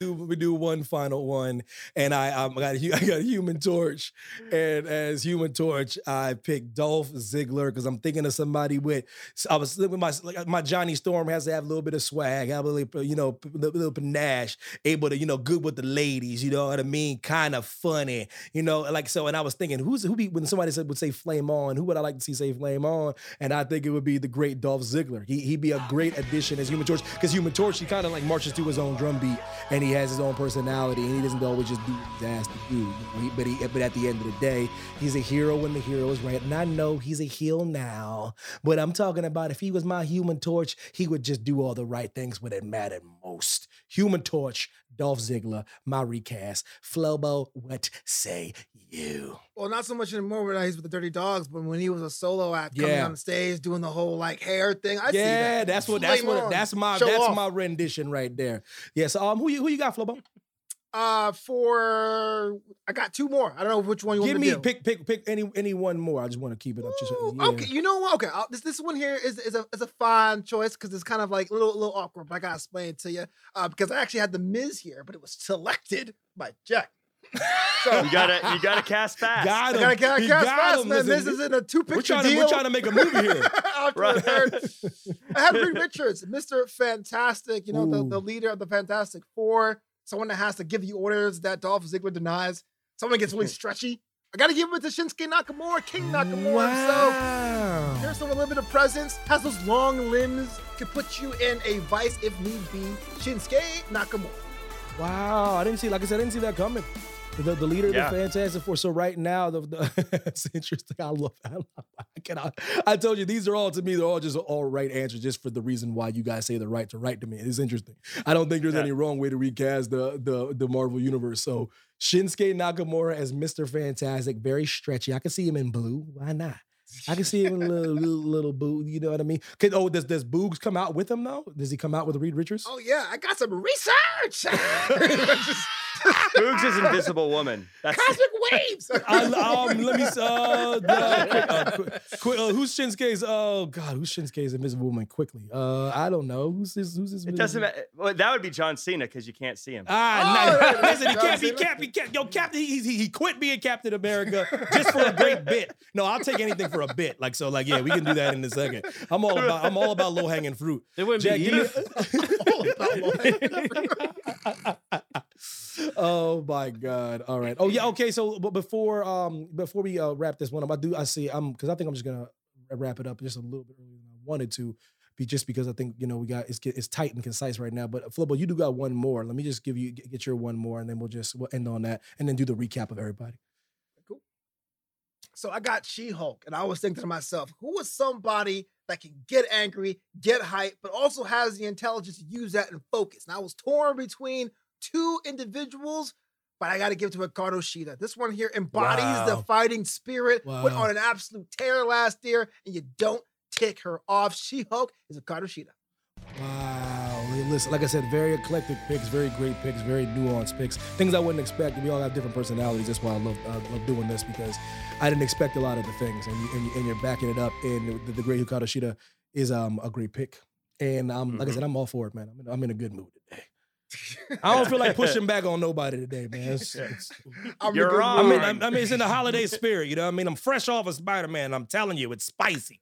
do we do one final one, and I um, I got a, <laughs> I got a Human Torch, and as Human Torch, I picked Dolph Ziggler because I'm thinking of somebody with. I was with my like, my Johnny Storm has to have a little bit of swag, have a little you know a little, little panache, able to you know good with the ladies, you know what I mean, kind of funny, you know like so. And I was thinking who's who be when somebody said would say Flame On, who would I like to see say Flame On, and I think it would be the great Dolph Ziggler. He he'd be a great addition as Human Torch because Human Torch he kind of like marches to his own drum beat and he has his own personality and he doesn't always just do what he's asked to do. You know, he- but he but at the end of the day, he's a hero when the hero is right. And I know he's a heel now, but I'm talking about if he was my Human Torch, he would just do all the right things when it mattered most. Human Torch, Dolph Ziggler, my recast. Flobo, what say you? Well, not so much anymore when he's with the Dirty Dawgs, but when he was a solo act coming on the stage doing the whole like hair thing, I see yeah, that. that's what that's Flame what that's my Show that's off. my rendition right there. Yes, um, who you who you got, Flobo? Uh, for I got two more. I don't know which one you Give want me to do. pick pick pick any any one more. I just want to keep it up. Just, Ooh, yeah. Okay, you know what? Okay, I'll, this this one here is is a is a fine choice because it's kind of like a little a little awkward, but I gotta explain it to you. Uh, because I actually had the Miz here, but it was <laughs> selected by Jack. So You gotta you gotta cast <laughs> fast. Got I him. gotta He cast got fast, him. man. Listen, Miz is in a two picture we're trying to deal. we're trying to make a movie here. <laughs> After Right. the third. I had Reed Richards, Mr. Fantastic, you know, the, the leader of the Fantastic Four, someone that has to give you orders that Dolph Ziggler denies. Someone gets really <laughs> stretchy. I gotta give it to Shinsuke Nakamura, King Nakamura himself. Wow. Here's some limited presence, has those long limbs, could put you in a vice if need be. Shinsuke Nakamura. Wow, I didn't see. Like I said, I didn't see that coming. The, the leader Yeah. of the Fantastic Four. So right now, the, the <laughs> it's interesting. I love. I, love I cannot. I told you these are all to me. They're all just all right answers, just for the reason why you guys say the right to write to me. It's interesting. I don't think there's Yeah. any wrong way to recast the the the Marvel universe. So Shinsuke Nakamura as Mister Fantastic, very stretchy. I can see him in blue. Why not? I can see him in a little <laughs> little, little boo. You know what I mean? Could, oh, does does Boogs come out with him though? Does he come out with Reed Richards? Oh yeah, I got some research. <laughs> Boogs is Invisible Woman. That's Cosmic waves. <laughs> I, um, let me. Uh, the, quick, uh, quick, quick, uh, who's Shinsuke's? Oh God, who's Shinsuke's Invisible Woman? Quickly. Uh, I don't know. Who's this? Who's this? it doesn't matter. Well, that would be John Cena because you can't see him. Ah, Oh, no. right, right. listen, he can't be John Cap. He can't. Yo, Captain. He, he he quit being Captain America just for a great bit. No, I'll take anything for a bit. Like so, like yeah, we can do that in a second. I'm all about. I'm all about low hanging fruit. It wouldn't Jack, be easy. me- <laughs> oh my god! All right. Oh yeah. Okay. So, but before um before we uh, wrap this one up, I do I see um because I think I'm just gonna wrap it up just a little bit earlier than I wanted to, be just because I think you know we got it's it's tight and concise right now. But Flobo, you do got one more. Let me just give you get get your one more, and then we'll just we'll end on that, and then do the recap of everybody. Cool. So I got She Hulk, and I was thinking to myself, who was somebody that can get angry, get hype, but also has the intelligence to use that and focus? And I was torn between two individuals, but I got to give it to Hikaru Shida. This one here embodies the fighting spirit, went on an absolute tear last year, and you don't tick her off. She Hulk is Hikaru Shida. Wow. Listen, like I said, very eclectic picks, very great picks, very nuanced picks. Things I wouldn't expect. We all have different personalities. That's why I love, I love doing this because I didn't expect a lot of the things, and, you, and, you, and you're backing it up. And the, the great Hikaru Shida is um, a great pick. And um, like I said, I'm all for it, man. I'm in, I'm in a good mood today. <laughs> I don't feel like pushing back on nobody today, man. It's- it's- I'm <laughs> You're a wrong. I mean, I'm, I mean, it's in the holiday spirit. You know, what I mean, I'm fresh off of Spider Man. I'm telling you, it's spicy.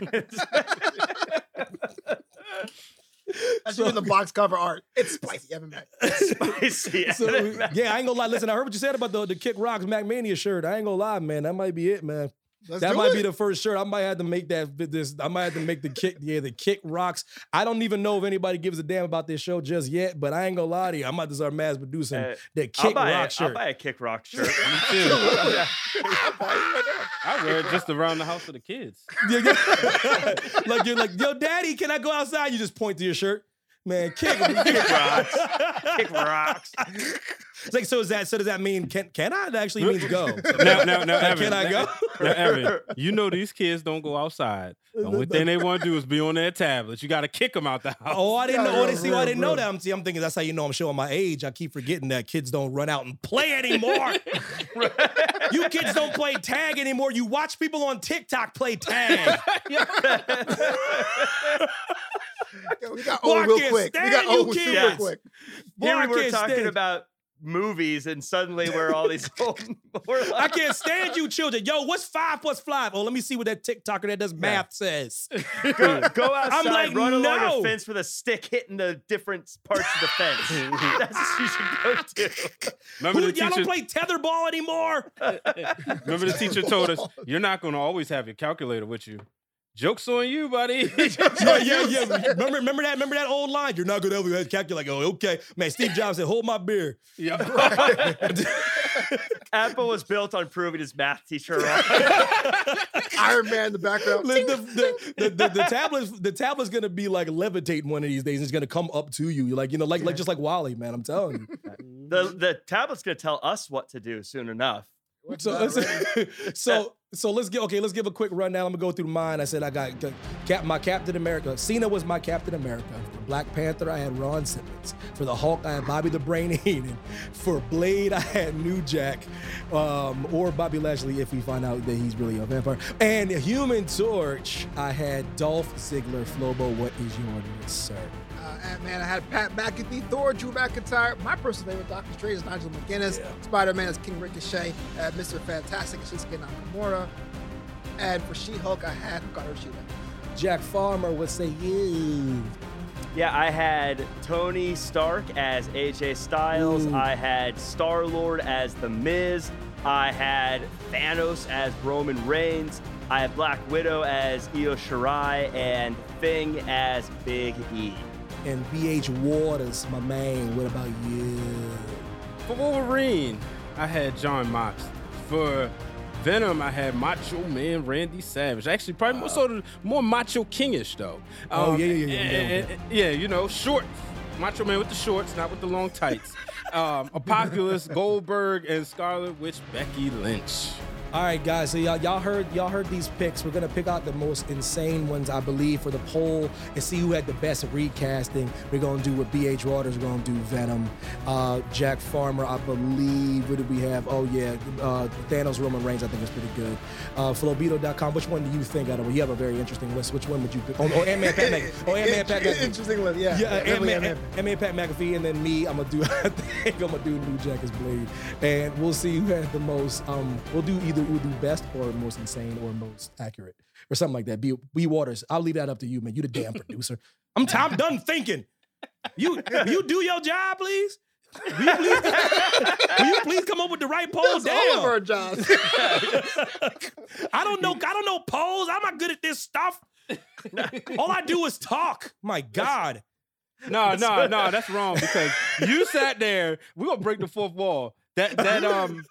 <laughs> <laughs> That's even the box cover art. It's <laughs> spicy, Evan Mack. Spicy. <laughs> So yeah, I ain't gonna lie. Listen, I heard what you said about the the Kick Rocks MackMania shirt. I ain't gonna lie, man. That might be it, man. Let's that might it. be the first shirt. I might have to make that this. I might have to make the kick. Yeah, the Kick Rocks. I don't even know if anybody gives a damn about this show just yet. But I ain't gonna lie to you. I'm about to start mass producing Uh, the I'll Kick buy, Rock a, I'll buy a Kick Rock <laughs> shirt. Me too. <laughs> I wear it just around the house for the kids. Yeah, yeah. <laughs> like you're like, yo, daddy, can I go outside? You just point to your shirt. Man, <laughs> kick, Kick rocks. Kick rocks. It's like, so is that so does that mean can can I? It actually means go. <laughs> No, no, no, Like, Evan, can I go? Now, Evan, you know these kids don't go outside. The only thing they want to do is be on their tablets. You got to kick them out the house. Oh, I didn't Yeah, know. Oh, they see, oh, I didn't know that. I'm, see, I'm thinking that's how you know I'm showing my age. I keep forgetting that kids don't run out and play anymore. <laughs> you kids don't play tag anymore. You watch people on TikTok play tag. Yo, <laughs> we got Boy, old real can't quick. We got you old super kids. quick. Boy, Here I we were can't talking stand- about movies, and suddenly we're all these <laughs> old. We're I can't stand you, children. Yo, what's five plus five? Oh, let me see what that TikToker that does math says. <laughs> go, go outside, like, run along no. a fence with a stick hitting the different parts of the fence. That's what you should go to. Remember Who, the y'all teacher? don't play tetherball anymore? Remember the teacher told us you're not going to always have your calculator with you. Jokes on you, buddy. <laughs> <laughs> yeah, yeah, yeah. Remember, remember that? Remember that old line? You're not good gonna ever calculate. Oh, okay, man. Steve Jobs said, "Hold my beer." yeah. <laughs> Apple was built on proving his math teacher wrong. Iron Man in the background. the, the, the, the, the tablet's the tablet's gonna be like levitating one of these days. It's gonna come up to you, You're like you know, like like just like WALL-E, man. I'm telling you. the the tablet's gonna tell us what to do soon enough. So, <laughs> so, so let's get okay. Let's give a quick rundown. I'm gonna go through mine. I said I got Cap, my Captain America. Cena was my Captain America. For Black Panther, I had Ron Simmons. For the Hulk, I had Bobby the Brain <laughs> Heenan. For Blade, I had New Jack, um, or Bobby Lashley if we find out that he's really a vampire. And Human Torch, I had Dolph Ziggler. Flobo, what is your list, sir? Man, I had Pat McAfee, Thor, Drew McIntyre. My personal favorite Doctor Strange is Nigel McGuinness. Spider Man is King Ricochet. Uh, Mr. Fantastic is Shinsuke Nakamura. And for She Hulk, I had Hikaru Shida. Jack Farmer, what say you? Yeah, I had Tony Stark as AJ Styles. Ooh. I had Star Lord as The Miz. I had Thanos as Roman Reigns. I had Black Widow as Io Shirai and Thing as Big E. And BH Waters, my man. What about you? For Wolverine, I had Jon Mox. For Venom, I had Macho Man Randy Savage. Actually, probably more sort of more Macho Kingish though. Oh, yeah, yeah, yeah, yeah, and- yeah, and- and- yeah, you know, short Macho Man with the shorts, not with the long tights. <laughs> um, Apocalypse, Goldberg, and Scarlet Witch Becky Lynch. All right, guys. So y'all, y'all heard y'all heard these picks. We're gonna pick out the most insane ones, I believe, for the poll and see who had the best recasting. We're gonna do with BH Waters. Gonna do Venom. Uh, Jack Farmer, I believe. What did we have? Oh yeah, uh, Thanos Roman Reigns. I think is pretty good. Uh, Flobito.com. Which one do you think out of? You have a very interesting list. Which one would you pick? Oh, oh Ant-Man, Pat McAfee. Oh, Ant-Man, Pat McAfee. <laughs> Interesting list, yeah. Yeah, Ant-Man. Ant-Man, Pat McAfee, and then me. I'm gonna do. <laughs> I think I'm gonna do New Jack as Blade, and we'll see who had the most. Um, we'll do either we'll do best or most insane or most accurate or something like that. B, B Waters. I'll leave that up to you, man. You the damn producer. I'm, t- I'm done thinking. You you do your job, please. Will you please, will you please come up with the right polls? That's all of Damn. our jobs. <laughs> I don't know. I don't know polls. I'm not good at this stuff. All I do is talk. My God. No, no, no, that's wrong because you sat there. We're gonna break the fourth wall. That that <laughs> um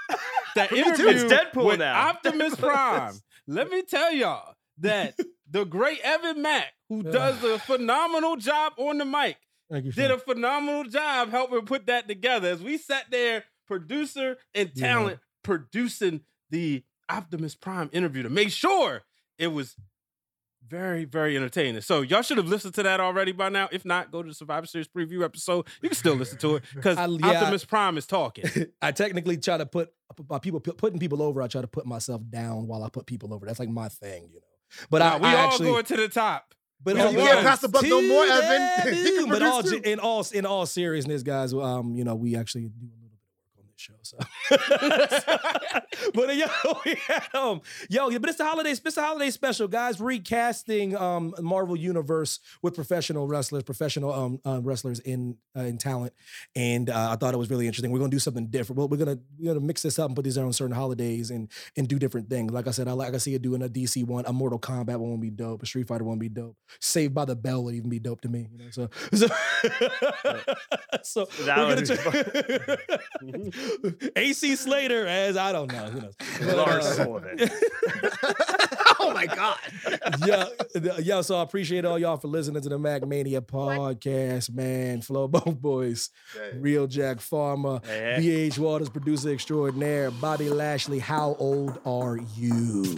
that interview It's Deadpool with now. Optimus <laughs> Prime. Let me tell y'all that <laughs> the great Evan Mack, who does a phenomenal job on the mic, you. did a phenomenal job helping put that together. As we sat there, producer and Yeah. talent, producing the Optimus Prime interview to make sure it was very, very entertaining. So y'all should have listened to that already by now. If not, go to the Survivor Series preview episode. You can still listen to it <laughs> because yeah. Optimus Prime is talking. <laughs> I technically try to put by people putting people over. I try to put myself down while I put people over. That's like my thing, you know. But Nah, I, we I all actually, going to the top. but You can't pass the buck no more, Evan. <laughs> But all in all in all seriousness, guys, um, you know, we actually do a little bit of work on this show. So, <laughs> but uh, yo, <laughs> we had, um, yo, but it's the holidays. It's the holiday special, guys. Recasting um Marvel Universe with professional wrestlers, professional um, um wrestlers in uh, in talent, and uh, I thought it was really interesting. We're gonna do something different. Well, we're gonna we're gonna mix this up and put these on certain holidays and and do different things. Like I said, I like I see it doing a DC one, a Mortal Kombat one would be dope, a Street Fighter one would be dope. Saved by the Bell would even be dope to me. You know, so <laughs> so, so That we're would try- AC Slater as I don't know. Who knows? Lars uh, Sullivan. <laughs> oh my God. yeah, th- yeah. So I appreciate all y'all for listening to the MackMania podcast, man. Flobo Boyce, Real Jack Farmer, Hey, hey. BH Waters, producer extraordinaire, Bobby Lashley. How old are you?